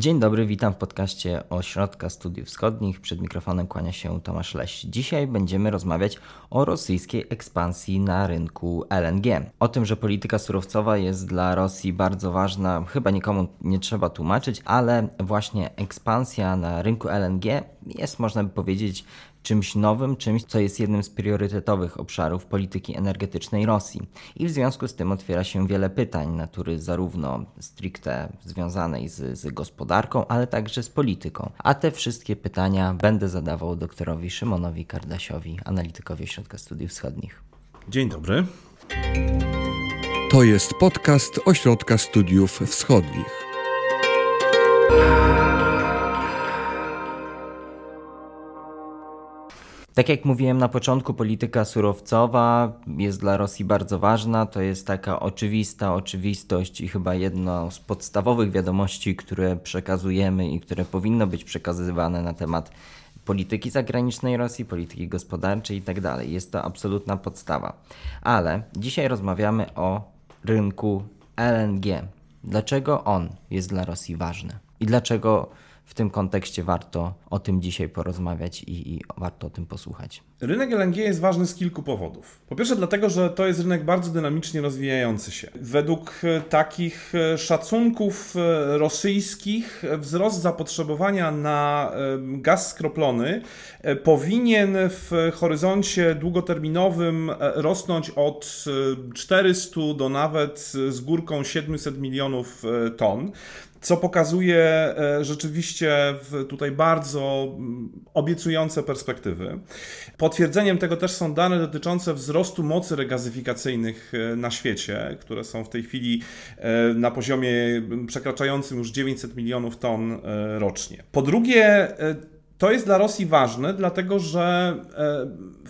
Dzień dobry, witam w podcaście Ośrodka Studiów Wschodnich. Przed mikrofonem kłania się Tomasz Leś. Dzisiaj będziemy rozmawiać o rosyjskiej ekspansji na rynku LNG. O tym, że polityka surowcowa jest dla Rosji bardzo ważna, chyba nikomu nie trzeba tłumaczyć, ale właśnie ekspansja na rynku LNG jest, można by powiedzieć, czymś nowym, czymś, co jest jednym z priorytetowych obszarów polityki energetycznej Rosji. I w związku z tym otwiera się wiele pytań natury zarówno stricte związanej z, z gospodarką, ale także z polityką. A te wszystkie pytania będę zadawał doktorowi Szymonowi Kardasiowi, analitykowi Ośrodka Studiów Wschodnich. Dzień dobry. To jest podcast Ośrodka Studiów Wschodnich. Tak jak mówiłem na początku, polityka surowcowa jest dla Rosji bardzo ważna. To jest taka oczywista oczywistość i chyba jedno z podstawowych wiadomości, które przekazujemy i które powinno być przekazywane na temat polityki zagranicznej Rosji, polityki gospodarczej itd. Tak jest to absolutna podstawa. Ale dzisiaj rozmawiamy o rynku LNG. Dlaczego on jest dla Rosji ważny? I dlaczego w tym kontekście warto o tym dzisiaj porozmawiać i, i, warto o tym posłuchać. Rynek LNG jest ważny z kilku powodów. Po pierwsze, dlatego, że to jest rynek bardzo dynamicznie rozwijający się. Według e, takich e, szacunków e, rosyjskich, wzrost zapotrzebowania na gaz skroplony powinien w horyzoncie długoterminowym rosnąć od 400 do nawet z górką 700 milionów ton co pokazuje e, rzeczywiście tutaj bardzo mm, obiecujące perspektywy. Potwierdzeniem tego też są dane dotyczące wzrostu mocy regazyfikacyjnych e, na świecie, które są w tej chwili e, na poziomie przekraczającym już 900 milionów ton rocznie. Po drugie, to jest dla Rosji ważne, dlatego że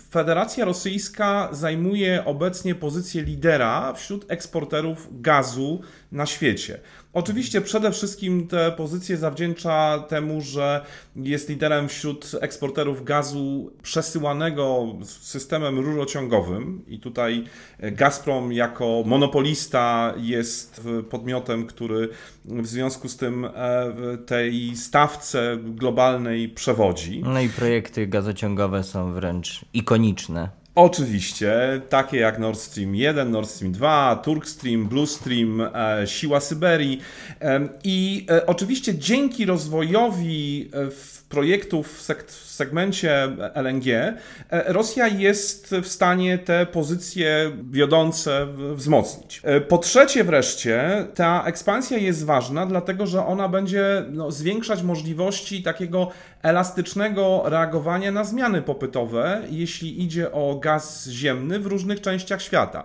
Federacja Rosyjska zajmuje obecnie pozycję lidera wśród eksporterów gazu na świecie. Oczywiście przede wszystkim te pozycje zawdzięcza temu, że jest liderem wśród eksporterów gazu przesyłanego systemem rurociągowym i tutaj Gazprom jako monopolista jest podmiotem, który w związku z tym e, tej stawce globalnej przewodzi. No i projekty gazociągowe są wręcz ikoniczne. Oczywiście, takie jak Nord Stream 1, Nord Stream 2, Turkstream, Bluestream, e, Siła Syberii. E, I e, oczywiście dzięki rozwojowi w projektów w, w segmencie LNG Rosja jest w stanie te pozycje wiodące wzmocnić. Po trzecie wreszcie, ta ekspansja jest ważna, dlatego że ona będzie no, zwiększać możliwości takiego elastycznego reagowania na zmiany popytowe, jeśli idzie o gaz ziemny w różnych częściach świata.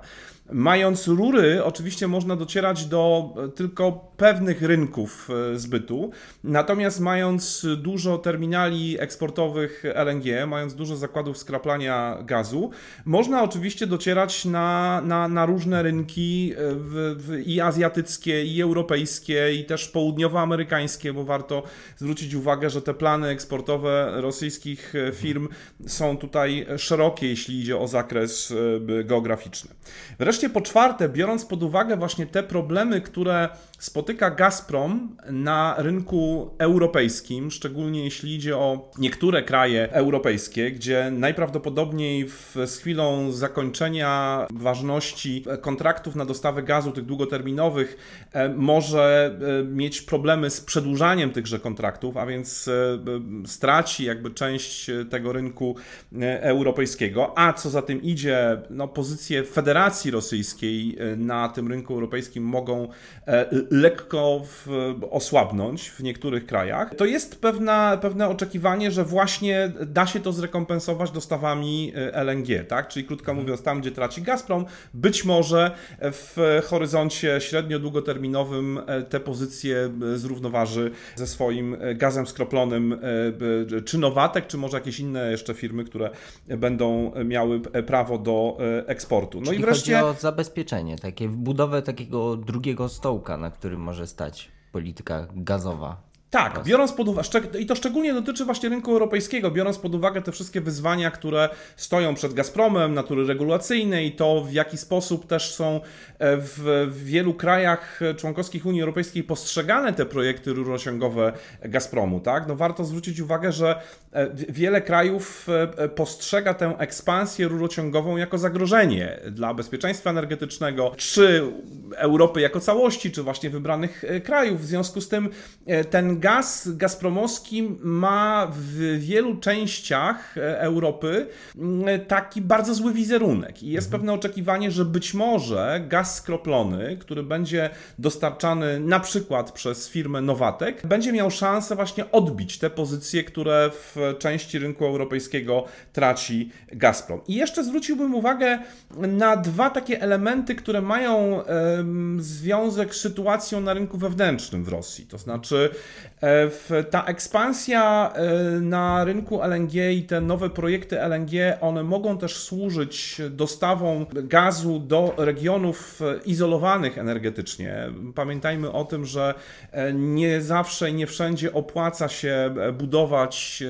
Mając rury, oczywiście można docierać do e, tylko pewnych rynków e, zbytu, natomiast mając dużo terminali eksportowych LNG, mając dużo zakładów skraplania gazu, można oczywiście docierać na, na, na różne rynki e, w, w, i azjatyckie, i europejskie, i też południowoamerykańskie, bo warto zwrócić uwagę, że te plany eksportowe rosyjskich firm są tutaj szerokie, jeśli idzie o zakres geograficzny. Wreszcie Wreszcie po czwarte, biorąc pod uwagę właśnie te problemy, które spotyka Gazprom na rynku europejskim, szczególnie jeśli idzie o niektóre kraje europejskie, gdzie najprawdopodobniej w, z chwilą zakończenia ważności kontraktów na dostawę gazu, tych długoterminowych, e, może e, mieć problemy z przedłużaniem tychże kontraktów, a więc e, straci jakby część tego rynku europejskiego, a co za tym idzie, no, pozycję Federacji Rosyjskiej na tym rynku europejskim mogą lekko w, osłabnąć w niektórych krajach, to jest pewna, pewne oczekiwanie, że właśnie da się to zrekompensować dostawami e, LNG, tak? Czyli krótko mhm. mówiąc, tam gdzie traci Gazprom, być może w horyzoncie średnio-długoterminowym e, te pozycje e, zrównoważy ze swoim gazem skroplonym czy Nowatek, czy może jakieś inne jeszcze firmy, które będą miały prawo do eksportu. No Czyli i wreszcie chodzi o zabezpieczenie, takie budowę takiego drugiego stołka, na którym może stać polityka gazowa. Tak, biorąc pod uwagę, i to szczególnie dotyczy właśnie rynku europejskiego, biorąc pod uwagę te wszystkie wyzwania, które stoją przed Gazpromem, natury regulacyjnej, to w jaki sposób też są e, w wielu krajach członkowskich Unii Europejskiej postrzegane te projekty rurociągowe Gazpromu, tak? No warto zwrócić uwagę, że e, wiele krajów e, postrzega tę ekspansję rurociągową jako zagrożenie dla bezpieczeństwa energetycznego, czy Europy jako całości, czy właśnie wybranych krajów. W związku z tym ten gaz gazpromowski ma w wielu częściach e, Europy mm, taki bardzo zły wizerunek i jest mhm. pewne oczekiwanie, że być może gaz skroplony, który będzie dostarczany na przykład przez firmę Nowatek, będzie miał szansę właśnie odbić te pozycje, które w części rynku europejskiego traci Gazprom. I jeszcze zwróciłbym uwagę na dwa takie elementy, które mają związek z sytuacją na rynku wewnętrznym w Rosji. To znaczy, E, ta ekspansja e, na rynku LNG i te nowe projekty LNG, one mogą też służyć dostawą gazu do regionów izolowanych energetycznie. Pamiętajmy o tym, że e, nie zawsze i nie wszędzie opłaca się budować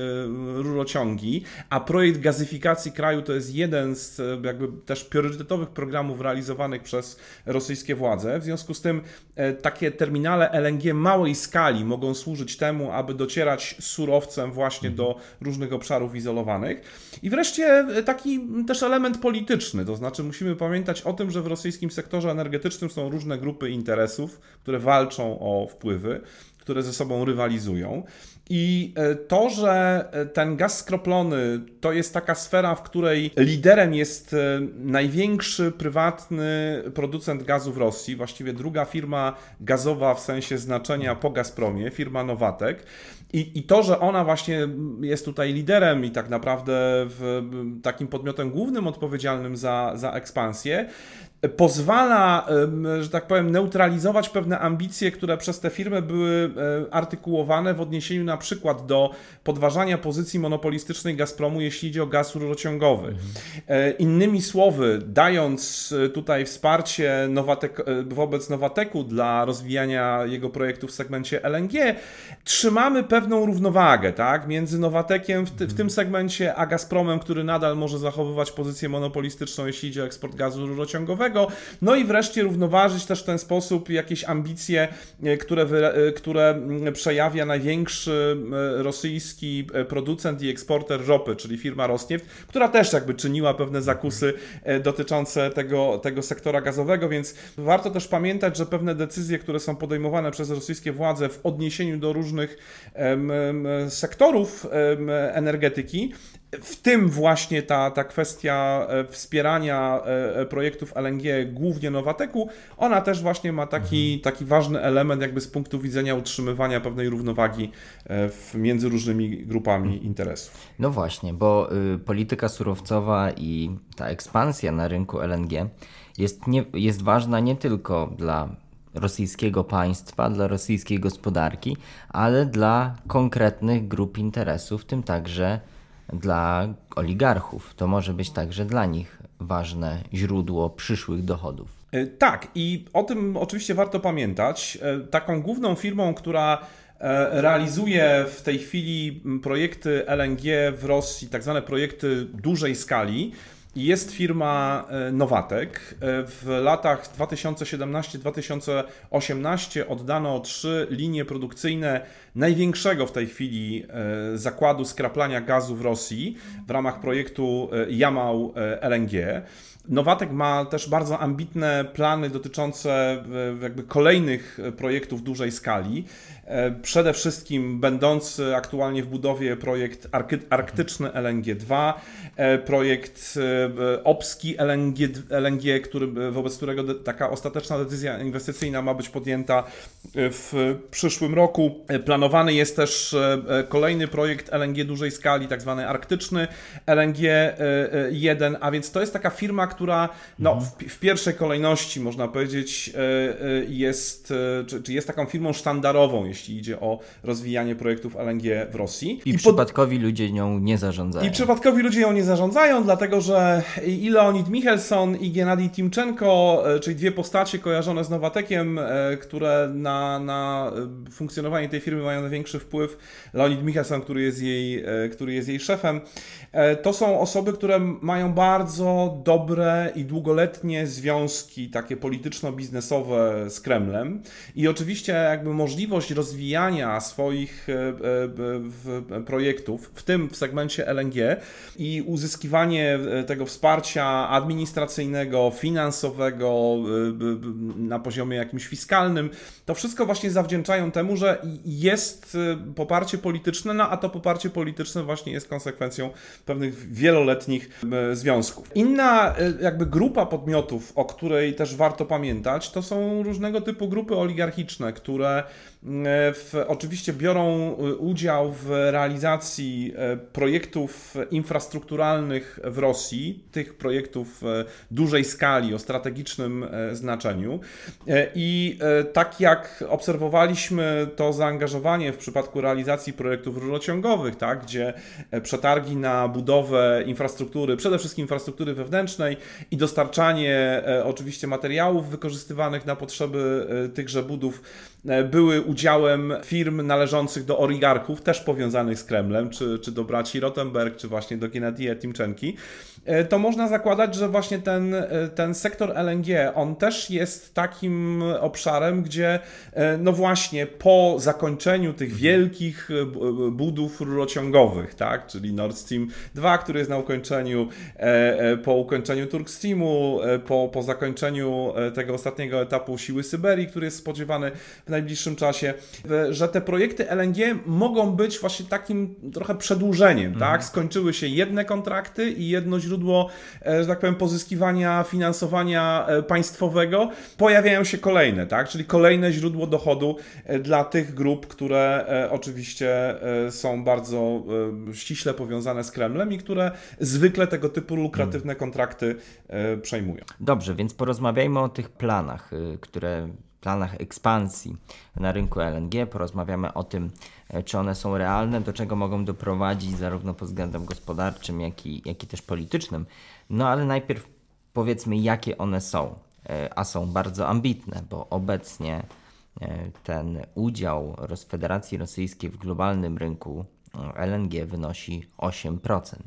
rurociągi, a projekt gazyfikacji kraju to jest jeden z jakby też priorytetowych programów realizowanych przez rosyjskie władze. W związku z tym takie terminale LNG małej skali mogą służyć służyć temu, aby docierać surowcem właśnie do różnych obszarów izolowanych. I wreszcie e, taki też element polityczny, to znaczy musimy pamiętać o tym, że w rosyjskim sektorze energetycznym są różne grupy interesów, które walczą o wpływy, które ze sobą rywalizują. I e, to, że e, ten gaz skroplony to jest taka sfera, w której liderem jest e, największy prywatny producent gazu w Rosji, właściwie druga firma gazowa w sensie znaczenia po Gazpromie, firma Nowatek. I, I to, że ona właśnie jest tutaj liderem i tak naprawdę w, takim podmiotem głównym odpowiedzialnym za, za ekspansję, pozwala, że tak powiem, neutralizować pewne ambicje, które przez te firmy były artykułowane w odniesieniu na przykład do podważania pozycji monopolistycznej Gazpromu, jeśli idzie o gaz rurociągowy. Mhm. Innymi słowy, dając e, tutaj wsparcie Nowatek, e, wobec Nowateku dla rozwijania jego projektu w segmencie LNG, trzymamy pewną równowagę tak, między Nowatekiem w, w tym segmencie, a Gazpromem, który nadal może zachowywać pozycję monopolistyczną, jeśli idzie o eksport gazu rurociągowego no i wreszcie równoważyć też w ten sposób jakieś ambicje, e, które, e, które przejawia największy e, rosyjski producent i eksporter ropy, czyli firma Rosneft, która też jakby czyniła pewne zakusy dotyczące tego, tego sektora gazowego, więc warto też pamiętać, że pewne decyzje, które są podejmowane przez rosyjskie władze w odniesieniu do różnych sektorów energetyki, w tym właśnie ta, ta kwestia e, wspierania e, e, projektów LNG, głównie Nowateku, ona też właśnie ma taki, mhm. taki ważny element jakby z punktu widzenia utrzymywania pewnej równowagi między różnymi grupami mhm. interesów. No właśnie, bo y, polityka surowcowa i ta ekspansja na rynku LNG jest, nie, jest ważna nie tylko dla rosyjskiego państwa, dla rosyjskiej gospodarki, ale dla konkretnych grup interesów, w tym także dla oligarchów. To może być także dla nich ważne źródło przyszłych dochodów. E, tak, i o tym oczywiście warto pamiętać. E, taką główną firmą, która e, realizuje w tej chwili projekty LNG w Rosji, tak zwane projekty dużej skali, jest firma Nowatek. W latach 2017-2018 oddano trzy linie produkcyjne największego w tej chwili e, zakładu skraplania gazu w Rosji w ramach projektu e, Jamał e, LNG. Nowatek ma też bardzo ambitne plany dotyczące jakby kolejnych projektów dużej skali. Przede wszystkim będący aktualnie w budowie projekt arktyczny LNG-2, projekt obski LNG, LNG który, wobec którego taka ostateczna decyzja inwestycyjna ma być podjęta w przyszłym roku. Planowany jest też e, e, kolejny projekt LNG dużej skali, tak zwany arktyczny LNG 1, e, a więc to jest taka firma, która no, mhm. w, w, pierwszej kolejności można powiedzieć jest, czy, czy, jest taką firmą sztandarową, jeśli idzie o rozwijanie projektów LNG w Rosji. I, I przypadkowi pod... ludzie nią nie zarządzają. I przypadkowi ludzie ją nie zarządzają, dlatego że i Leonid Michelson i Gennady Timczenko, czyli dwie postacie kojarzone z Nowatekiem, które na, na funkcjonowanie tej firmy mają mają największy wpływ, Leonid Michelson, który jest jej, który jest jej szefem. To są osoby, które mają bardzo dobre i długoletnie związki takie polityczno-biznesowe z Kremlem i oczywiście jakby możliwość rozwijania swoich projektów, w tym w segmencie LNG i uzyskiwanie tego wsparcia administracyjnego, finansowego na poziomie jakimś fiskalnym, to wszystko właśnie zawdzięczają temu, że jest poparcie polityczne, no a to poparcie polityczne właśnie jest konsekwencją pewnych wieloletnich związków. Inna jakby grupa podmiotów, o której też warto pamiętać, to są różnego typu grupy oligarchiczne, które w, oczywiście biorą udział w realizacji projektów infrastrukturalnych w Rosji, tych projektów dużej skali, o strategicznym znaczeniu. I tak jak obserwowaliśmy to zaangażowanie w przypadku realizacji projektów rurociągowych, tak, gdzie przetargi na budowę infrastruktury, przede wszystkim infrastruktury wewnętrznej i dostarczanie oczywiście materiałów wykorzystywanych na potrzeby tychże budów były udziałem firm należących do oligarchów, też powiązanych z Kremlem, czy, czy do braci Rottenberg, czy właśnie do Gennadyja Timczenki, e, to można zakładać, że właśnie ten, e, ten sektor LNG, on też jest takim obszarem, gdzie e, no właśnie po zakończeniu tych wielkich budów rurociągowych, tak, czyli Nord Stream 2, który jest na ukończeniu, po ukończeniu Turk Streamu, po, po zakończeniu tego ostatniego etapu Siły Syberii, który jest spodziewany w najbliższym czasie, że te projekty LNG mogą być właśnie takim trochę przedłużeniem, mhm. tak? Skończyły się jedne kontrakty i jedno źródło, e, że tak powiem, pozyskiwania finansowania e, państwowego, pojawiają się kolejne, tak? Czyli kolejne źródło dochodu e, dla tych grup, które oczywiście są bardzo ściśle powiązane z Kremlem i które zwykle tego typu lukratywne mhm. kontrakty przejmują. Dobrze, więc porozmawiajmy o tych planach, które planach ekspansji na rynku LNG. Porozmawiamy o tym, e, czy one są realne, do czego mogą doprowadzić zarówno pod względem gospodarczym, jak i, jak i też politycznym. No ale najpierw powiedzmy, jakie one są. E, a są bardzo ambitne, bo obecnie e, ten udział Federacji Rosyjskiej w globalnym rynku LNG wynosi 8%,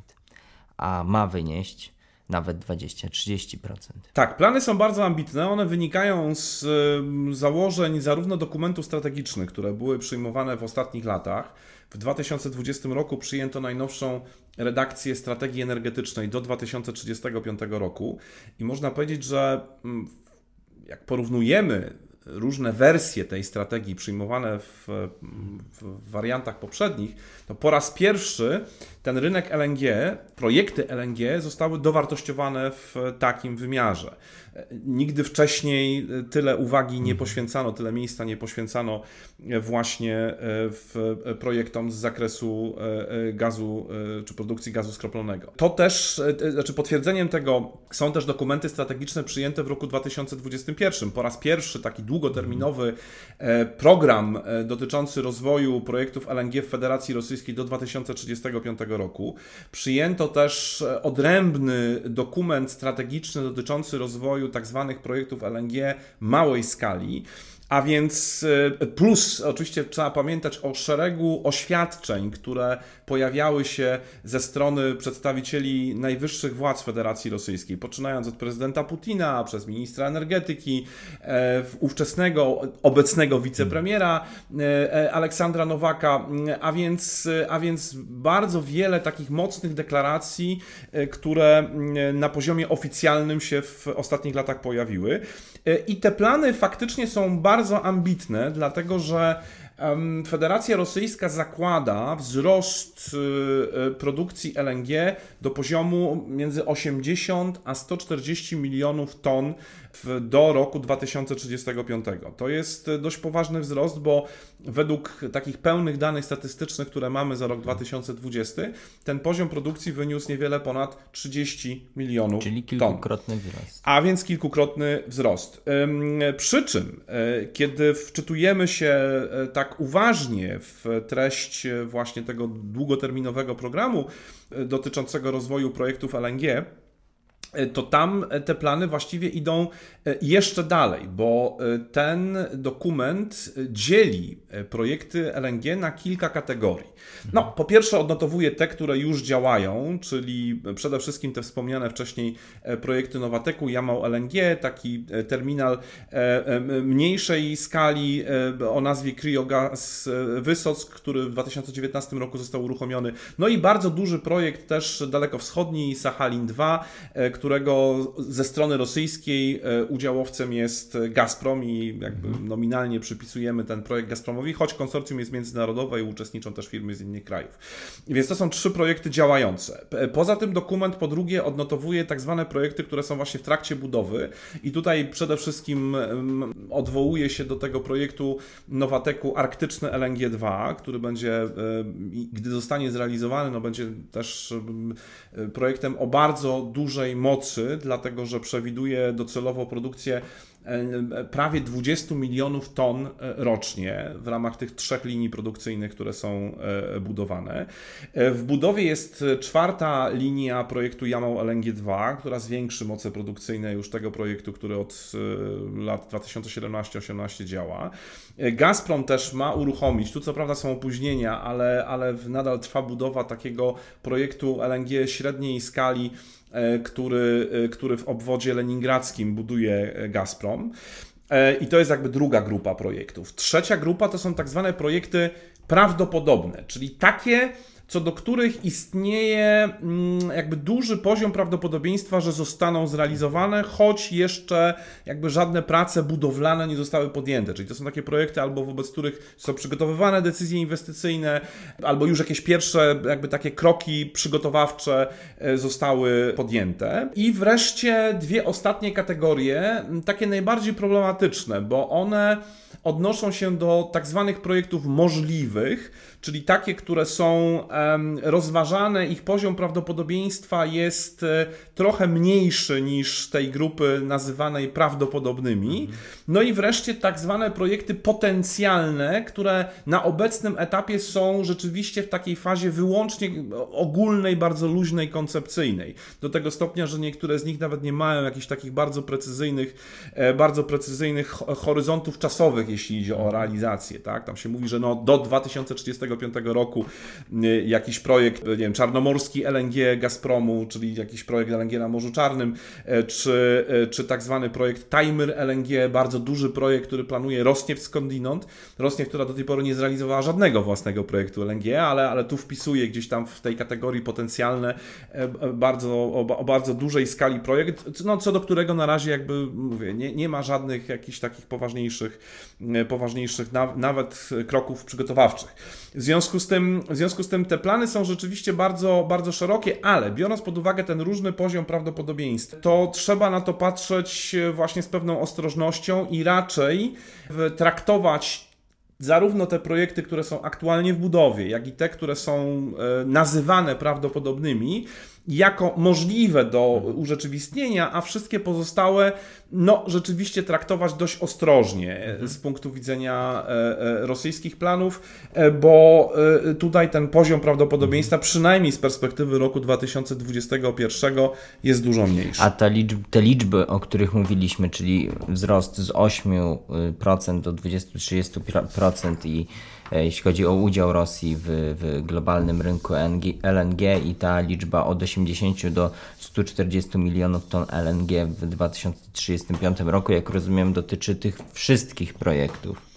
a ma wynieść nawet 20-30%. Tak, plany są bardzo ambitne. One wynikają z założeń zarówno dokumentów strategicznych, które były przyjmowane w ostatnich latach. W 2020 roku przyjęto najnowszą redakcję strategii energetycznej do 2035 roku i można powiedzieć, że jak porównujemy różne wersje tej strategii przyjmowane w, w, wariantach poprzednich, to po raz pierwszy ten rynek LNG, projekty LNG zostały dowartościowane w takim wymiarze. Nigdy wcześniej tyle uwagi nie poświęcano, tyle miejsca nie poświęcano właśnie e, w projektom z zakresu e, e, gazu czy produkcji gazu skroplonego. To też, znaczy potwierdzeniem tego są też dokumenty strategiczne przyjęte w roku 2021. Po raz pierwszy taki długoterminowy program dotyczący rozwoju projektów LNG w Federacji Rosyjskiej do 2035 roku. Przyjęto też odrębny dokument strategiczny dotyczący rozwoju Tak projektów LNG małej skali. A więc e, plus oczywiście trzeba pamiętać o szeregu oświadczeń, które pojawiały się ze strony przedstawicieli najwyższych władz Federacji Rosyjskiej, poczynając od prezydenta Putina, przez ministra energetyki, e, ówczesnego, obecnego wicepremiera e, Aleksandra Nowaka, a więc, a więc bardzo wiele takich mocnych deklaracji, które na poziomie oficjalnym się w ostatnich latach pojawiły. I te plany faktycznie są bardzo ambitne, dlatego że Federacja Rosyjska zakłada wzrost y, y, produkcji LNG do poziomu między 80 a 140 milionów ton do roku 2035. To jest dość poważny wzrost, bo według takich pełnych danych statystycznych, które mamy za rok 2020, ten poziom produkcji wyniósł niewiele ponad 30 milionów Czyli kilkukrotny ton. wzrost. A więc kilkukrotny wzrost. Przy czym, e, kiedy wczytujemy się e, tak uważnie w treść właśnie tego długoterminowego programu e, dotyczącego rozwoju projektów LNG, E, to tam e, te plany właściwie idą e, jeszcze dalej, bo ten dokument dzieli projekty LNG na kilka kategorii. No, po pierwsze odnotowuje te, które już działają, czyli przede wszystkim te wspomniane wcześniej projekty Nowateku, Jamał LNG, taki terminal mniejszej skali o nazwie Cryogas Wysock, który w 2019 roku został uruchomiony. No i bardzo duży projekt też dalekowschodni, Sachalin 2, którego ze strony rosyjskiej e, udziałowcem jest Gazprom i jakby mhm. nominalnie przypisujemy ten projekt Gazpromowi, choć konsorcjum jest międzynarodowe i uczestniczą też firmy z innych krajów. Więc to są trzy projekty działające. Poza tym dokument po drugie odnotowuje tak zwane projekty, które są właśnie w trakcie budowy i tutaj przede wszystkim odwołuje się do tego projektu Nowateku Arktyczny LNG2, który będzie, e, gdy zostanie zrealizowany, no będzie też projektem o bardzo dużej mocy, dlatego że przewiduje docelowo produkcję e, prawie 20 milionów ton e, rocznie w ramach tych trzech linii produkcyjnych, które są e, budowane. W budowie jest czwarta linia projektu Jamał LNG2, która zwiększy moce produkcyjne już tego projektu, który od lat 2017-18 działa. Gazprom też ma uruchomić, tu co prawda są opóźnienia, ale, ale nadal trwa budowa takiego projektu LNG średniej skali, e, który, e, który w obwodzie leningradzkim buduje e, Gazprom. I to jest jakby druga grupa projektów. Trzecia grupa to są tak zwane projekty prawdopodobne, czyli takie, co do których istnieje mm, jakby duży poziom prawdopodobieństwa, że zostaną zrealizowane, choć jeszcze jakby żadne prace budowlane nie zostały podjęte. Czyli to są takie projekty, albo wobec których są przygotowywane decyzje inwestycyjne, albo już jakieś pierwsze jakby takie kroki przygotowawcze e, zostały podjęte. I wreszcie dwie ostatnie kategorie, takie najbardziej problematyczne, bo one odnoszą się do tak zwanych projektów możliwych, czyli takie, które są rozważane, ich poziom prawdopodobieństwa jest e, trochę mniejszy niż tej grupy nazywanej prawdopodobnymi. No i wreszcie tak zwane projekty potencjalne, które na obecnym etapie są rzeczywiście w takiej fazie wyłącznie ogólnej, bardzo luźnej, koncepcyjnej. Do tego stopnia, że niektóre z nich nawet nie mają jakichś takich bardzo precyzyjnych, e, bardzo precyzyjnych horyzontów czasowych, jeśli idzie o realizację. Tak? Tam się mówi, że no do 2035 roku y, jakiś projekt, nie wiem, czarnomorski LNG Gazpromu, czyli jakiś projekt LNG na Morzu Czarnym, e, czy, czy tak zwany projekt Timer LNG, bardzo duży projekt, który planuje Rosneft skądinąd. Rosneft, która do tej pory nie zrealizowała żadnego własnego projektu LNG, ale, ale tu wpisuje gdzieś tam w tej kategorii potencjalne bardzo, o, o bardzo dużej skali projekt, no, co do którego na razie jakby mówię, nie, nie ma żadnych jakichś takich poważniejszych poważniejszych nawet kroków przygotowawczych. W związku z tym, w związku z tym te plany są rzeczywiście bardzo, bardzo szerokie, ale biorąc pod uwagę ten różny poziom prawdopodobieństw, to trzeba na to patrzeć właśnie z pewną ostrożnością i raczej traktować zarówno te projekty, które są aktualnie w budowie, jak i te, które są e, nazywane prawdopodobnymi, jako możliwe do mhm. urzeczywistnienia, a wszystkie pozostałe, no rzeczywiście traktować dość ostrożnie mhm. z punktu widzenia e, e, rosyjskich planów, e, bo tutaj ten poziom prawdopodobieństwa, mhm. przynajmniej z perspektywy roku 2021, jest dużo mniejszy. A te liczby, te liczby o których mówiliśmy, czyli wzrost z 8% do 20-30% i E, jeśli chodzi o udział Rosji w, w globalnym rynku LNG i ta liczba od 80 do 140 milionów ton LNG w 2035 roku, jak rozumiem, dotyczy tych wszystkich projektów.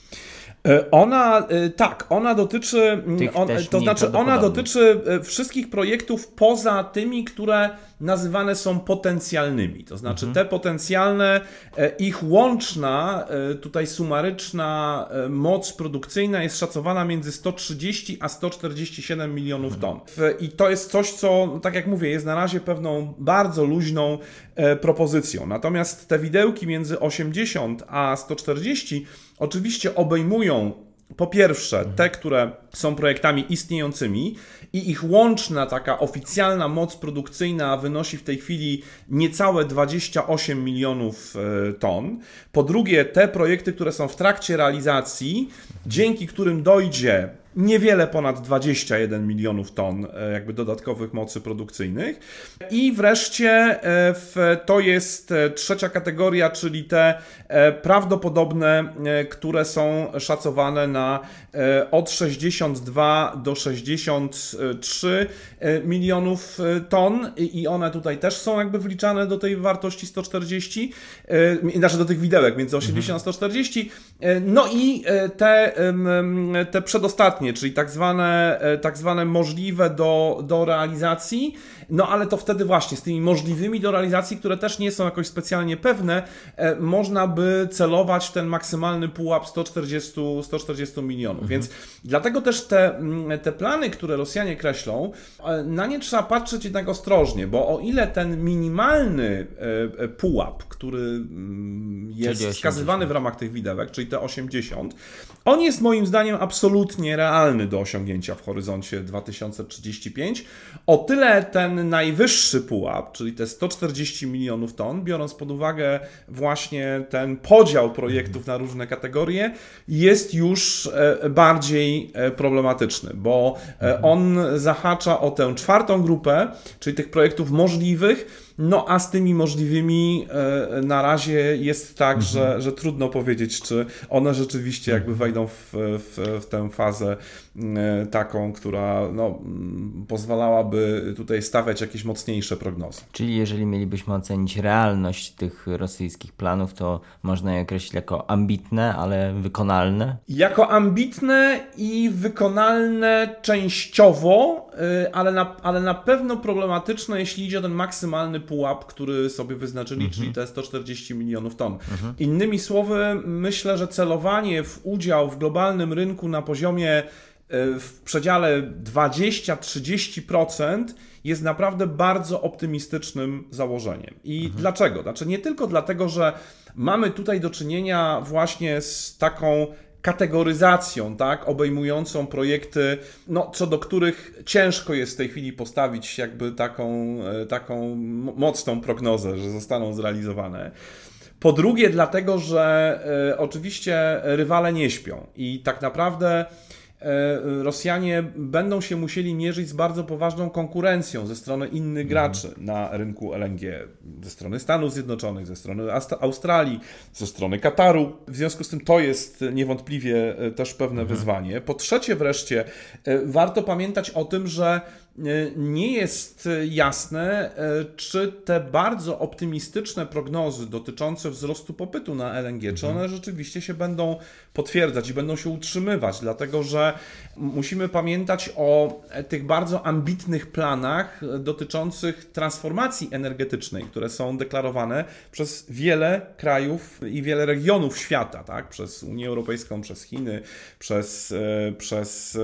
E, ona, e, tak, ona dotyczy, on, to znaczy ona dotyczy wszystkich projektów poza tymi, które nazywane są potencjalnymi. To znaczy mhm. te potencjalne, e, ich łączna, e, tutaj sumaryczna e, moc produkcyjna jest szacowana między 130 a 147 milionów mhm. ton. I to jest coś, co, no, tak jak mówię, jest na razie pewną bardzo luźną propozycją. Natomiast te widełki między 80 a 140 oczywiście obejmują po pierwsze te, które są projektami istniejącymi i ich łączna taka oficjalna moc produkcyjna wynosi w tej chwili niecałe 28 milionów e, ton. Po drugie, te projekty, które są w trakcie realizacji, dzięki którym dojdzie niewiele ponad 21 milionów ton e, jakby dodatkowych mocy produkcyjnych. I wreszcie e, to jest e, trzecia kategoria, czyli te prawdopodobne, które są szacowane na od 62 do 63 milionów ton i one tutaj też są jakby wliczane do tej wartości 140, znaczy do tych widełek między 80 a 140. No i te, te przedostatnie czyli tak zwane, e, tak zwane możliwe do, do realizacji, no ale to wtedy właśnie z tymi możliwymi do realizacji, które też nie są jakoś specjalnie pewne, e, można by celować ten maksymalny pułap 140, 140 milionów. Mhm. Więc dlatego też te, mm, te plany, które Rosjanie kreślą, e, na nie trzeba patrzeć jednak ostrożnie, bo o ile ten minimalny pułap, który mm, jest wskazywany w ramach tych widełek, czyli te 80, on jest moim zdaniem absolutnie realny do osiągnięcia w horyzoncie 2035. O tyle ten najwyższy pułap, czyli te 140 milionów ton, biorąc pod uwagę właśnie ten podział projektów na różne kategorie, jest już e, bardziej e, problematyczny, bo e, on zahacza o tę czwartą grupę, czyli tych projektów możliwych, no a z tymi możliwymi e, na razie jest tak, mhm. że, że trudno powiedzieć, czy one rzeczywiście jakby mhm. wejdą w, w, w tę fazę e, taką, która no, pozwalałaby tutaj stawiać jakieś mocniejsze prognozy. Czyli jeżeli mielibyśmy ocenić realność tych rosyjskich planów, to można je określić jako ambitne, ale wykonalne? Jako ambitne i wykonalne częściowo, e, ale na, ale na pewno problematyczne, jeśli idzie o ten maksymalny pułap, który sobie wyznaczyli, mhm. czyli te 140 milionów ton. Mhm. Innymi słowy, myślę, że celowanie w udział w globalnym rynku na poziomie e, w przedziale 20-30% jest naprawdę bardzo optymistycznym założeniem. I mhm. dlaczego? Znaczy nie tylko dlatego, że mamy tutaj do czynienia właśnie z taką kategoryzacją, tak, obejmującą projekty, no, co do których ciężko jest w tej chwili postawić jakby taką, e, taką mocną prognozę, że zostaną zrealizowane. Po drugie, dlatego, że y, oczywiście rywale nie śpią i tak naprawdę Rosjanie będą się musieli mierzyć z bardzo poważną konkurencją ze strony innych mhm. graczy na rynku LNG, ze strony Stanów Zjednoczonych, ze strony Australii, ze strony Kataru. W związku z tym to jest niewątpliwie e, też pewne mhm. wyzwanie. Po trzecie wreszcie e, warto pamiętać o tym, że E, nie jest jasne, e, czy te bardzo optymistyczne prognozy dotyczące wzrostu popytu na LNG, mhm. czy one rzeczywiście się będą potwierdzać i będą się utrzymywać, dlatego że musimy pamiętać o tych bardzo ambitnych planach dotyczących transformacji energetycznej, które są deklarowane przez wiele krajów i wiele regionów świata, tak? przez Unię Europejską, przez Chiny, przez, e, przez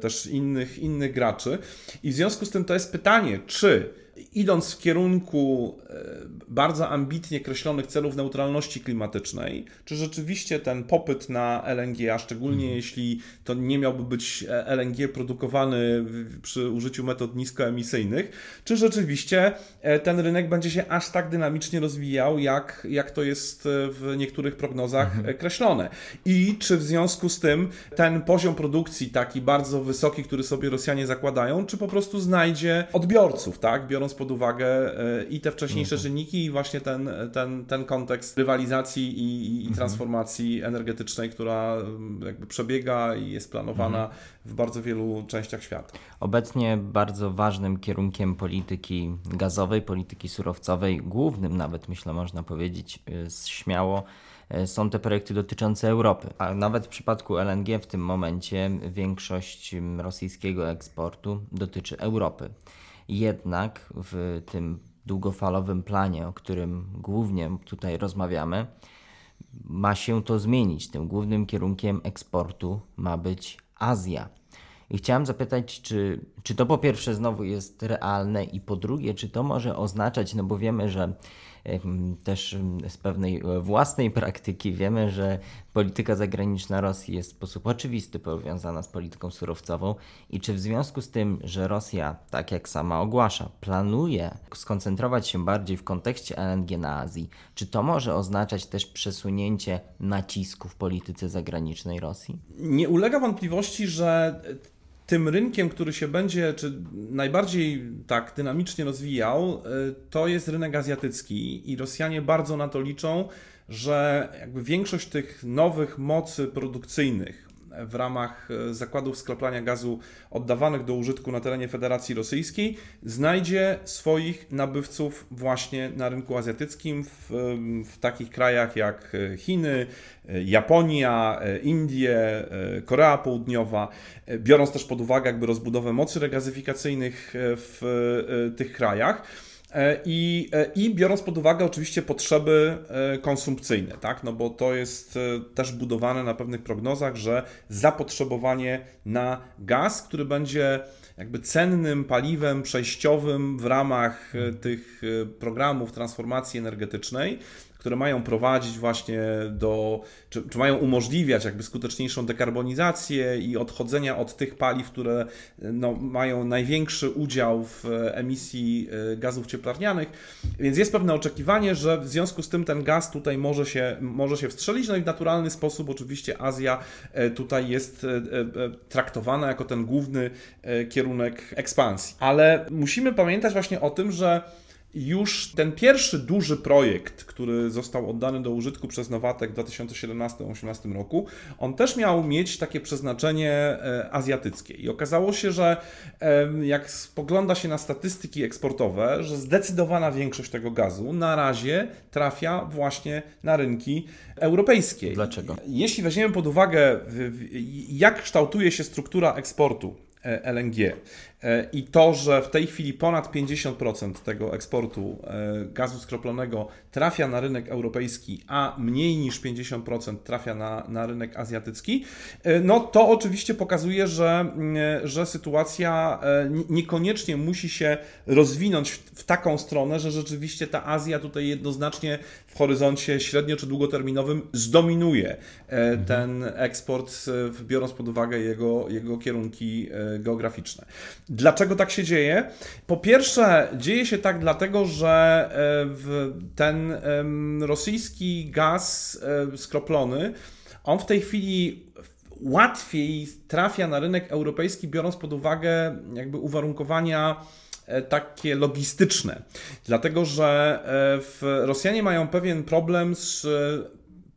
też innych, innych graczy. I w związku z tym to jest pytanie, czy idąc w kierunku e, bardzo ambitnie określonych celów neutralności klimatycznej, czy rzeczywiście ten popyt na LNG, a szczególnie hmm. jeśli to nie miałby być e, LNG produkowany przy użyciu metod niskoemisyjnych, czy rzeczywiście e, ten rynek będzie się aż tak dynamicznie rozwijał, jak, jak to jest w niektórych prognozach kreślone. I czy w związku z tym ten poziom produkcji taki bardzo wysoki, który sobie Rosjanie zakładają, czy po prostu znajdzie odbiorców, tak? Biorąc pod uwagę e, i te wcześniejsze mhm. czynniki, i właśnie ten, ten, ten kontekst rywalizacji i, i mhm. transformacji energetycznej, która mm, jakby przebiega i jest planowana mhm. w bardzo wielu częściach świata. Obecnie bardzo ważnym kierunkiem polityki gazowej, polityki surowcowej, głównym nawet myślę można powiedzieć y, śmiało, y, są te projekty dotyczące Europy. A nawet w przypadku LNG w tym momencie większość mm, rosyjskiego eksportu dotyczy Europy. Jednak w tym długofalowym planie, o którym głównie tutaj rozmawiamy, ma się to zmienić. Tym głównym kierunkiem eksportu ma być Azja. I chciałem zapytać, czy, czy to po pierwsze znowu jest realne, i po drugie, czy to może oznaczać, no bo wiemy, że też z pewnej własnej praktyki wiemy, że polityka zagraniczna Rosji jest w sposób oczywisty powiązana z polityką surowcową i czy w związku z tym, że Rosja, tak jak sama ogłasza, planuje skoncentrować się bardziej w kontekście LNG na Azji, czy to może oznaczać też przesunięcie nacisku w polityce zagranicznej Rosji? Nie ulega wątpliwości, że tym rynkiem, który się będzie, czy najbardziej tak dynamicznie rozwijał, y, to jest rynek azjatycki i Rosjanie bardzo na to liczą, że jakby większość tych nowych mocy produkcyjnych, w ramach e, zakładów skreplania gazu oddawanych do użytku na terenie Federacji Rosyjskiej znajdzie swoich nabywców właśnie na rynku azjatyckim w, w takich krajach jak e, Chiny, e, Japonia, Indie, Korea Południowa, biorąc też pod uwagę jakby rozbudowę mocy regazyfikacyjnych w tych krajach. E, I, e, I biorąc pod uwagę oczywiście potrzeby e, konsumpcyjne, tak? no bo to jest też budowane na pewnych prognozach, że zapotrzebowanie na gaz, który będzie jakby cennym paliwem przejściowym w ramach tych programów transformacji energetycznej, które mają prowadzić właśnie do, czy, czy, mają umożliwiać jakby skuteczniejszą dekarbonizację i odchodzenia od tych paliw, które no, mają największy udział w emisji e, gazów cieplarnianych. Więc jest pewne oczekiwanie, że w związku z tym ten gaz tutaj może się, może się wstrzelić. No i w naturalny sposób oczywiście Azja e, tutaj jest e, traktowana jako ten główny kierunek ekspansji. Ale musimy pamiętać właśnie o tym, że już ten pierwszy duży projekt, który został oddany do użytku przez Nowatek w 2017-2018 roku, on też miał mieć takie przeznaczenie e, azjatyckie. I okazało się, że jak spogląda się na statystyki eksportowe, że zdecydowana większość tego gazu na razie trafia właśnie na rynki europejskie. Dlaczego? Jeśli weźmiemy pod uwagę, jak kształtuje się struktura eksportu e, LNG I to, że w tej chwili ponad 50% tego eksportu e, gazu skroplonego trafia na rynek europejski, a mniej niż 50% trafia na, na rynek azjatycki, e, no to oczywiście pokazuje, że, że sytuacja niekoniecznie musi się rozwinąć w taką stronę, że rzeczywiście ta Azja tutaj jednoznacznie w horyzoncie średnio czy długoterminowym zdominuje ten eksport, biorąc pod uwagę jego, jego kierunki geograficzne. Dlaczego tak się dzieje? Po pierwsze, dzieje się tak dlatego, że e, ten rosyjski gaz e, skroplony, on w tej chwili łatwiej trafia na rynek europejski, biorąc pod uwagę jakby uwarunkowania e, takie logistyczne. Dlatego, że Rosjanie mają pewien problem z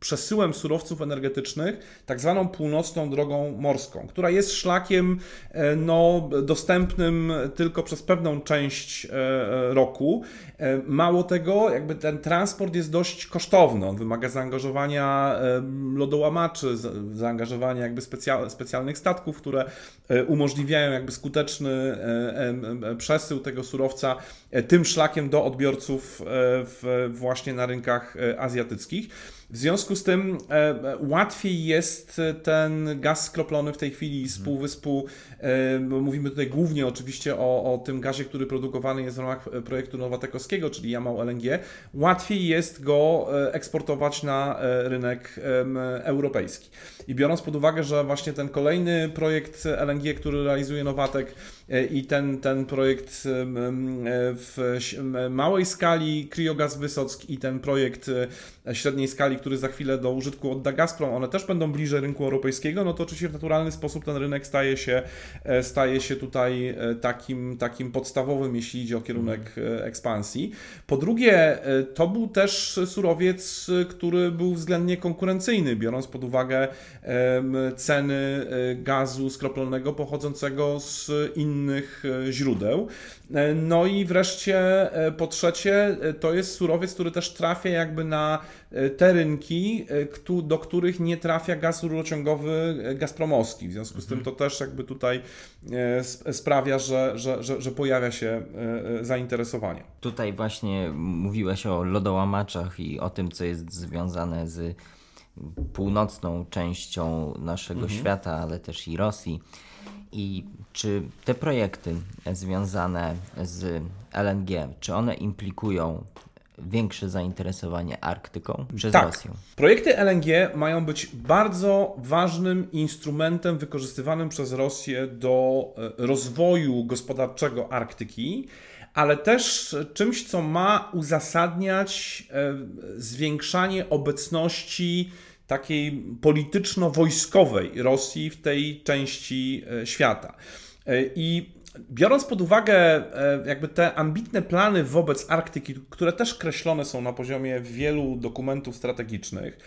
przesyłem surowców energetycznych tak zwaną północną drogą morską, która jest szlakiem e, no, dostępnym tylko przez pewną część e, e, roku. Mało tego, jakby ten transport jest dość kosztowny. On wymaga zaangażowania lodołamaczy, zaangażowania jakby specjalnych statków, które umożliwiają jakby skuteczny przesył tego surowca tym szlakiem do odbiorców właśnie na rynkach azjatyckich. W związku z tym e, łatwiej jest ten gaz skroplony w tej chwili z mhm. półwyspu. E, mówimy tutaj głównie oczywiście o, o tym gazie, który produkowany jest w ramach projektu Nowatekowskiego, czyli Jamał LNG. Łatwiej jest go e, eksportować na e, rynek e, europejski. I biorąc pod uwagę, że właśnie ten kolejny projekt LNG, który realizuje Nowatek e, i ten, ten projekt w małej skali Kryogaz Wysock i ten projekt średniej skali który za chwilę do użytku odda Gazprom, one też będą bliżej rynku europejskiego, no to oczywiście w naturalny sposób ten rynek staje się, e, staje się tutaj e, takim, takim podstawowym, jeśli idzie o kierunek e, ekspansji. Po drugie, to był też surowiec, który był względnie konkurencyjny, biorąc pod uwagę ceny gazu skroplonego pochodzącego z innych źródeł. No i wreszcie po trzecie, to jest surowiec, który też trafia jakby na te rynki, e, do których nie trafia gaz rurociągowy e, gazpromowski. W związku z tym to też jakby tutaj e, sprawia, że, że, że, że pojawia się zainteresowanie. Tutaj właśnie mówiłeś o lodołamaczach i o tym, co jest związane z północną częścią naszego mhm. świata, ale też i Rosji. I czy te projekty związane z LNG, czy one implikują większe zainteresowanie Arktyką przez tak. Rosję. Projekty LNG mają być bardzo ważnym instrumentem wykorzystywanym przez Rosję do e, rozwoju gospodarczego Arktyki, ale też czymś, co ma uzasadniać e, zwiększanie obecności takiej polityczno-wojskowej Rosji w tej części e, świata. I Biorąc pod uwagę e, jakby te ambitne plany wobec Arktyki, które też kreślone są na poziomie wielu dokumentów strategicznych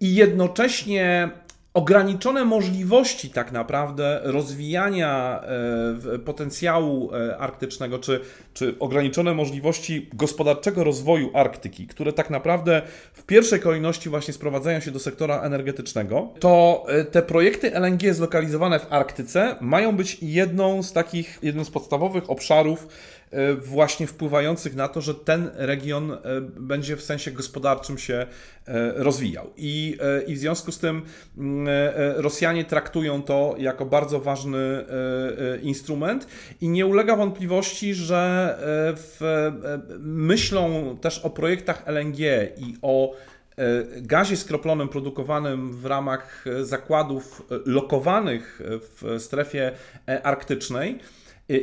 i jednocześnie ograniczone możliwości tak naprawdę rozwijania e, potencjału e, arktycznego, czy, czy ograniczone możliwości gospodarczego rozwoju Arktyki, które tak naprawdę w pierwszej kolejności właśnie sprowadzają się do sektora energetycznego, to e, te projekty LNG zlokalizowane w Arktyce mają być jedną z takich, jednym z podstawowych obszarów właśnie wpływających na to, że ten region e, będzie w sensie gospodarczym się e, rozwijał. I, i w związku z tym mm, Rosjanie traktują to jako bardzo ważny instrument i nie ulega wątpliwości, że w, myślą też o projektach LNG i o gazie skroplonym produkowanym w ramach zakładów lokowanych w strefie arktycznej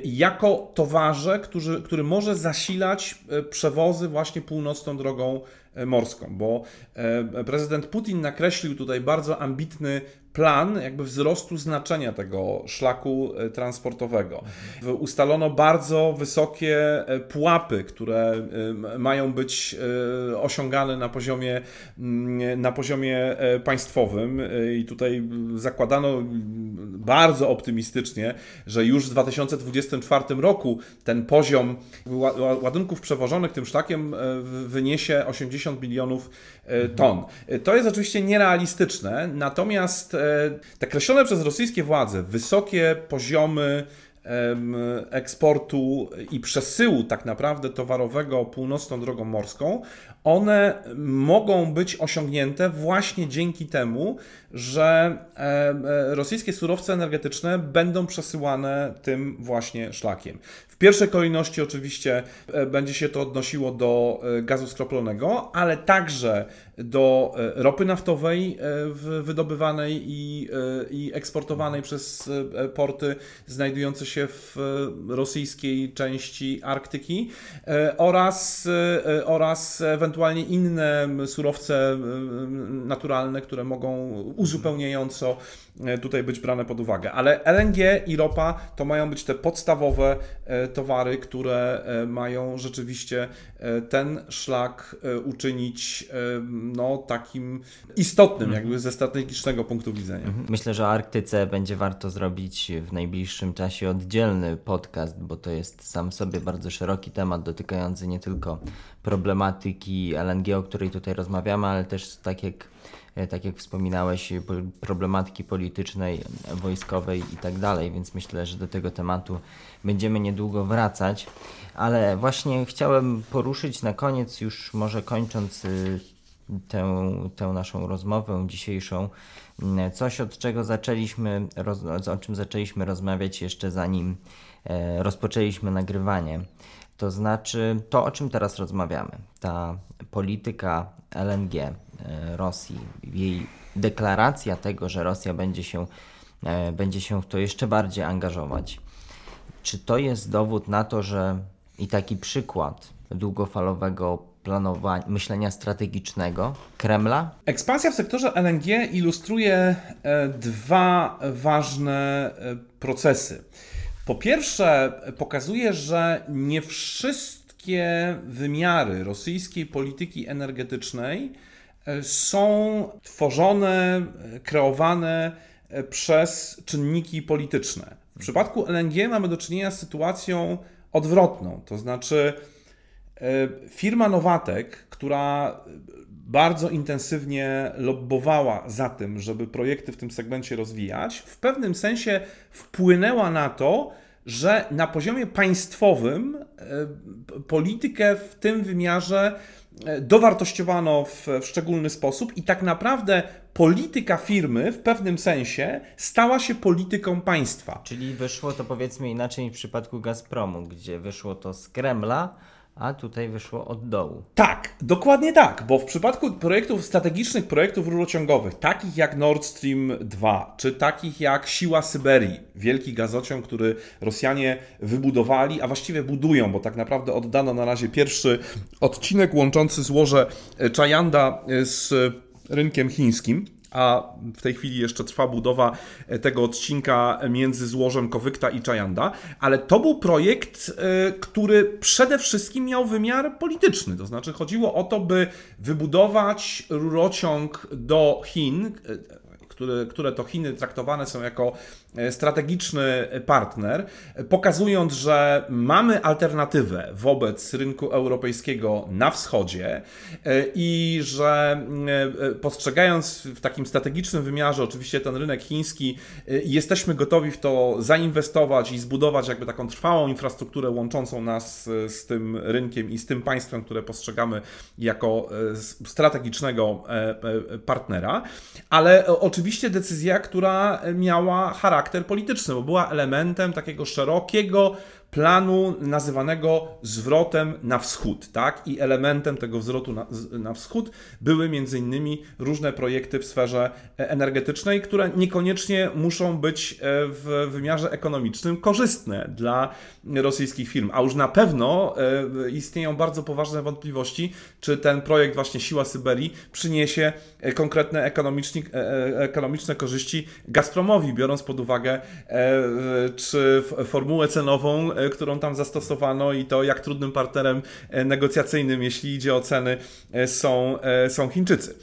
jako towarze, który, który może zasilać y, przewozy właśnie północną drogą y, morską, bo prezydent Putin nakreślił tutaj bardzo ambitny plan jakby wzrostu znaczenia tego szlaku e, transportowego. Ustalono bardzo wysokie e, pułapy, które e, mają być osiągane na poziomie, mm, na poziomie państwowym i tutaj zakładano bardzo optymistycznie, że już w 2024 roku ten poziom ładunków przewożonych tym szlakiem wyniesie 80 milionów ton. To jest oczywiście nierealistyczne, natomiast te kreślone przez rosyjskie władze wysokie poziomy eksportu i przesyłu tak naprawdę towarowego północną drogą morską, one mogą być osiągnięte właśnie dzięki temu, że rosyjskie surowce energetyczne będą przesyłane tym właśnie szlakiem. W pierwszej kolejności oczywiście e, będzie się to odnosiło do e, gazu skroplonego, ale także do ropy naftowej wydobywanej i, i eksportowanej przez porty znajdujące się w rosyjskiej części Arktyki oraz, oraz ewentualnie inne surowce naturalne, które mogą uzupełniająco e, tutaj być brane pod uwagę. Ale LNG i ropa to mają być te podstawowe e, towary, które e, mają rzeczywiście ten szlak uczynić no, takim istotnym, mhm. jakby ze strategicznego punktu widzenia. Mhm. Myślę, że o Arktyce będzie warto zrobić w najbliższym czasie oddzielny podcast, bo to jest sam sobie bardzo szeroki temat dotykający nie tylko problematyki LNG, o której tutaj rozmawiamy, ale też tak jak E, tak jak wspominałeś, problematyki politycznej, wojskowej i tak dalej, więc myślę, że do tego tematu będziemy niedługo wracać. Ale właśnie chciałem poruszyć na koniec, już może kończąc tę, tę naszą rozmowę dzisiejszą, coś od czego zaczęliśmy, o czym zaczęliśmy rozmawiać jeszcze zanim e, rozpoczęliśmy nagrywanie. To znaczy to, o czym teraz rozmawiamy, ta polityka LNG, E, Rosji, jej deklaracja tego, że Rosja będzie się, e, będzie się w to jeszcze bardziej angażować. Czy to jest dowód na to, że i taki przykład długofalowego planowania, myślenia strategicznego Kremla? Ekspansja w sektorze LNG ilustruje e, dwa ważne procesy. Po pierwsze, pokazuje, że nie wszystkie wymiary rosyjskiej polityki energetycznej są tworzone, kreowane e, przez czynniki polityczne. W przypadku LNG mamy do czynienia z sytuacją odwrotną, to znaczy e, firma Nowatek, która bardzo intensywnie lobbowała za tym, żeby projekty w tym segmencie rozwijać, w pewnym sensie wpłynęła na to, że na poziomie państwowym e, politykę w tym wymiarze E, dowartościowano w, w szczególny sposób i tak naprawdę polityka firmy w pewnym sensie stała się polityką państwa. Czyli wyszło to powiedzmy inaczej niż w przypadku Gazpromu, gdzie wyszło to z Kremla, a tutaj wyszło od dołu. Tak, dokładnie tak, bo w przypadku projektów strategicznych, projektów rurociągowych, takich jak Nord Stream 2, czy takich jak Siła Syberii, wielki gazociąg, który Rosjanie wybudowali, a właściwie budują, bo tak naprawdę oddano na razie pierwszy odcinek łączący złoże Chajanda z rynkiem chińskim a w tej chwili jeszcze trwa budowa e, tego odcinka między złożem Kowykta i Czajanda, ale to był projekt, e, który przede wszystkim miał wymiar polityczny, to znaczy chodziło o to, by wybudować rurociąg do Chin, e, które, które to Chiny traktowane są jako strategiczny partner, pokazując, że mamy alternatywę wobec rynku europejskiego na wschodzie e, i że e, postrzegając w takim strategicznym wymiarze oczywiście ten rynek chiński, jesteśmy gotowi w to zainwestować i zbudować jakby taką trwałą infrastrukturę łączącą nas z tym rynkiem i z tym państwem, które postrzegamy jako strategicznego partnera, ale oczywiście decyzja, która miała charakter charakter polityczny, bo była elementem takiego szerokiego planu nazywanego zwrotem na wschód, tak? I elementem tego zwrotu na, na wschód były między innymi różne projekty w sferze energetycznej, które niekoniecznie muszą być e, w wymiarze ekonomicznym korzystne dla rosyjskich firm, a już na pewno e, istnieją bardzo poważne wątpliwości, czy ten projekt właśnie Siła Syberii przyniesie e, konkretne ekonomiczne korzyści Gazpromowi, biorąc pod uwagę czy formułę cenową, E, którą tam zastosowano i to, jak trudnym partnerem e, negocjacyjnym, jeśli idzie o ceny, e, są, są Chińczycy.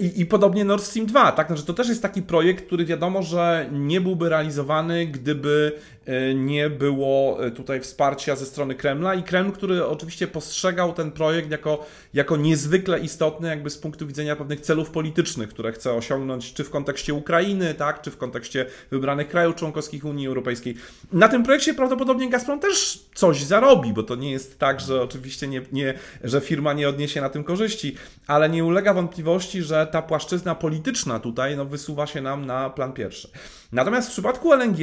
I, I podobnie Nord Stream 2, tak? Znaczy, to też jest taki projekt, który wiadomo, że nie byłby realizowany, gdyby E, nie było e, tutaj wsparcia ze strony Kremla i Kreml, który oczywiście postrzegał ten projekt jako, jako niezwykle istotny jakby z punktu widzenia pewnych celów politycznych, które chce osiągnąć czy w kontekście Ukrainy, tak, czy w kontekście wybranych krajów członkowskich Unii Europejskiej. Na tym projekcie prawdopodobnie Gazprom też coś zarobi, bo to nie jest tak, że oczywiście nie, nie, że firma nie odniesie na tym korzyści, ale nie ulega wątpliwości, że ta płaszczyzna polityczna tutaj no, wysuwa się nam na plan pierwszy. Natomiast w przypadku LNG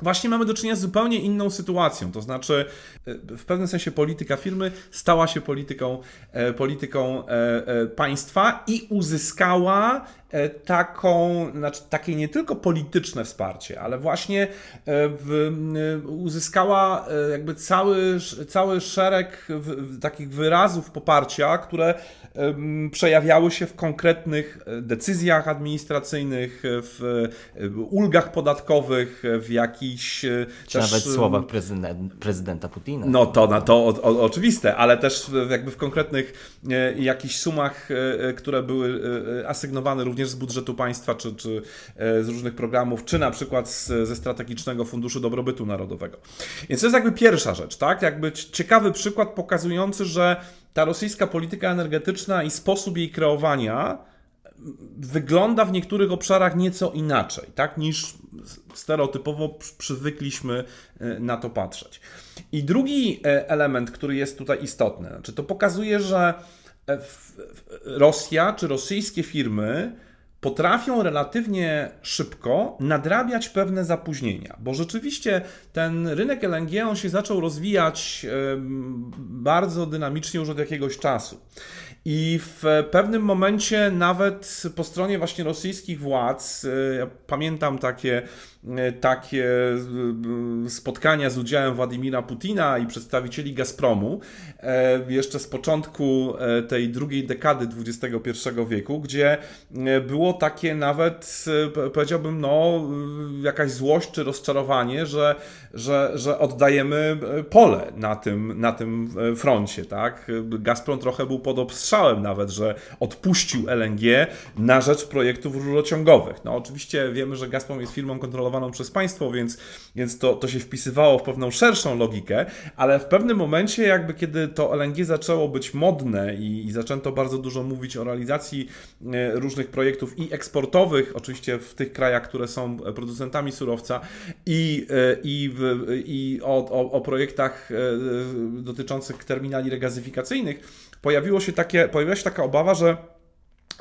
właśnie mamy do czynienia z zupełnie inną sytuacją. To znaczy, e, w pewnym sensie polityka firmy stała się polityką, e, polityką e, państwa i uzyskała taką, znaczy takie nie tylko polityczne wsparcie, ale właśnie w, uzyskała jakby cały, cały szereg takich wyrazów poparcia, które przejawiały się w konkretnych decyzjach administracyjnych, w ulgach podatkowych, w jakichś... Czy też, nawet słowach prezydenta, prezydenta Putina. No to, no, to o, o, oczywiste, ale też jakby w konkretnych e, jakichś sumach, e, które były e, asygnowane również z budżetu państwa, czy, czy z różnych programów, czy na przykład z, ze Strategicznego Funduszu Dobrobytu Narodowego. Więc to jest jakby pierwsza rzecz, tak? Jakby ciekawy przykład pokazujący, że ta rosyjska polityka energetyczna i sposób jej kreowania wygląda w niektórych obszarach nieco inaczej, tak, niż stereotypowo przywykliśmy e, na to patrzeć. I drugi e, element, który jest tutaj istotny, znaczy to pokazuje, że e, Rosja czy rosyjskie firmy potrafią relatywnie szybko nadrabiać pewne zapóźnienia, bo rzeczywiście ten rynek LNG on się zaczął rozwijać bardzo dynamicznie już od jakiegoś czasu. I w pewnym momencie nawet po stronie właśnie rosyjskich władz, ja pamiętam takie E, takie e, spotkania z udziałem Władimira Putina i przedstawicieli Gazpromu e, jeszcze z początku tej drugiej dekady XXI wieku, gdzie było takie nawet, powiedziałbym, no, jakaś złość czy rozczarowanie, że, że, że oddajemy pole na tym, na tym froncie. Tak? Gazprom trochę był pod obstrzałem nawet, że odpuścił LNG na rzecz projektów rurociągowych. No, oczywiście wiemy, że Gazprom jest firmą kontrolowaną kontrolowaną przez państwo, więc, więc to, to się wpisywało w pewną szerszą logikę, ale w pewnym momencie, jakby kiedy to LNG zaczęło być modne i, i zaczęto bardzo dużo mówić o realizacji e, różnych projektów i eksportowych, oczywiście w tych krajach, które są producentami surowca, i, e, i, w, i o, o, o projektach e, dotyczących terminali regazyfikacyjnych, pojawiło się takie, pojawiła się taka obawa, że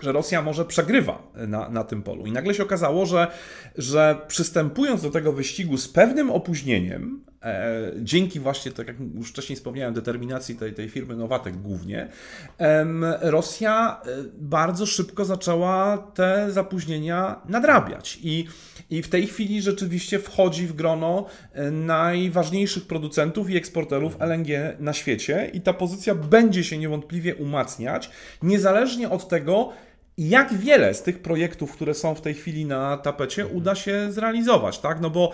że Rosja może przegrywa na, na tym polu. I nagle się okazało, że, że przystępując do tego wyścigu z pewnym opóźnieniem, e, dzięki właśnie, tak jak już wcześniej wspomniałem, determinacji tej, tej firmy Nowatek głównie, Rosja e, bardzo szybko zaczęła te zapóźnienia nadrabiać i, i w tej chwili rzeczywiście wchodzi w grono e, najważniejszych producentów i eksporterów LNG na świecie i ta pozycja będzie się niewątpliwie umacniać, niezależnie od tego, jak wiele z tych projektów, które są w tej chwili na tapecie, uda się zrealizować, tak? No bo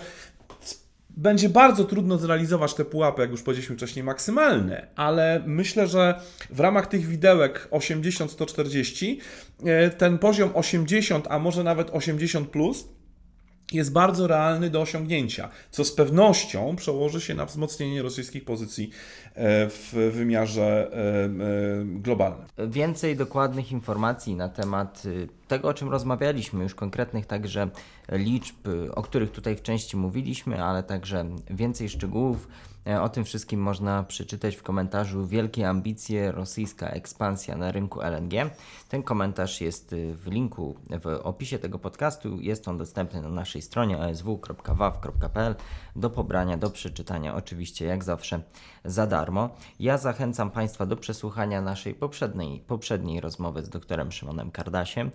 będzie bardzo trudno zrealizować te pułapy, jak już powiedzieliśmy wcześniej, maksymalne, ale myślę, że w ramach tych widełek 80-140 e, ten poziom 80, a może nawet 80 plus jest bardzo realny do osiągnięcia, co z pewnością przełoży się na wzmocnienie rosyjskich pozycji e, w wymiarze e, globalnym. Więcej dokładnych informacji na temat y, tego, o czym rozmawialiśmy, już konkretnych także liczb, o których tutaj w części mówiliśmy, ale także więcej szczegółów E, o tym wszystkim można przeczytać w komentarzu Wielkie ambicje, rosyjska ekspansja na rynku LNG. Ten komentarz jest y, w linku w opisie tego podcastu. Jest on dostępny na naszej stronie asw.waw.pl do pobrania, do przeczytania, oczywiście jak zawsze za darmo. Ja zachęcam Państwa do przesłuchania naszej poprzedniej, poprzedniej rozmowy z doktorem Szymonem Kardasiem e,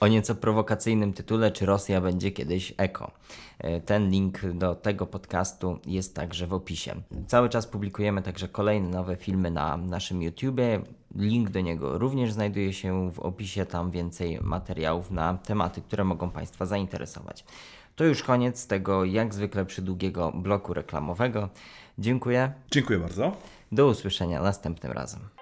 o nieco prowokacyjnym tytule Czy Rosja będzie kiedyś eko? E, ten link do tego podcastu jest także w opisie. Cały czas publikujemy także kolejne nowe filmy na naszym YouTubie. Link do niego również znajduje się w opisie, tam więcej materiałów na tematy, które mogą Państwa zainteresować. To już koniec tego jak zwykle przydługiego bloku reklamowego. Dziękuję. Dziękuję bardzo. Do usłyszenia następnym razem.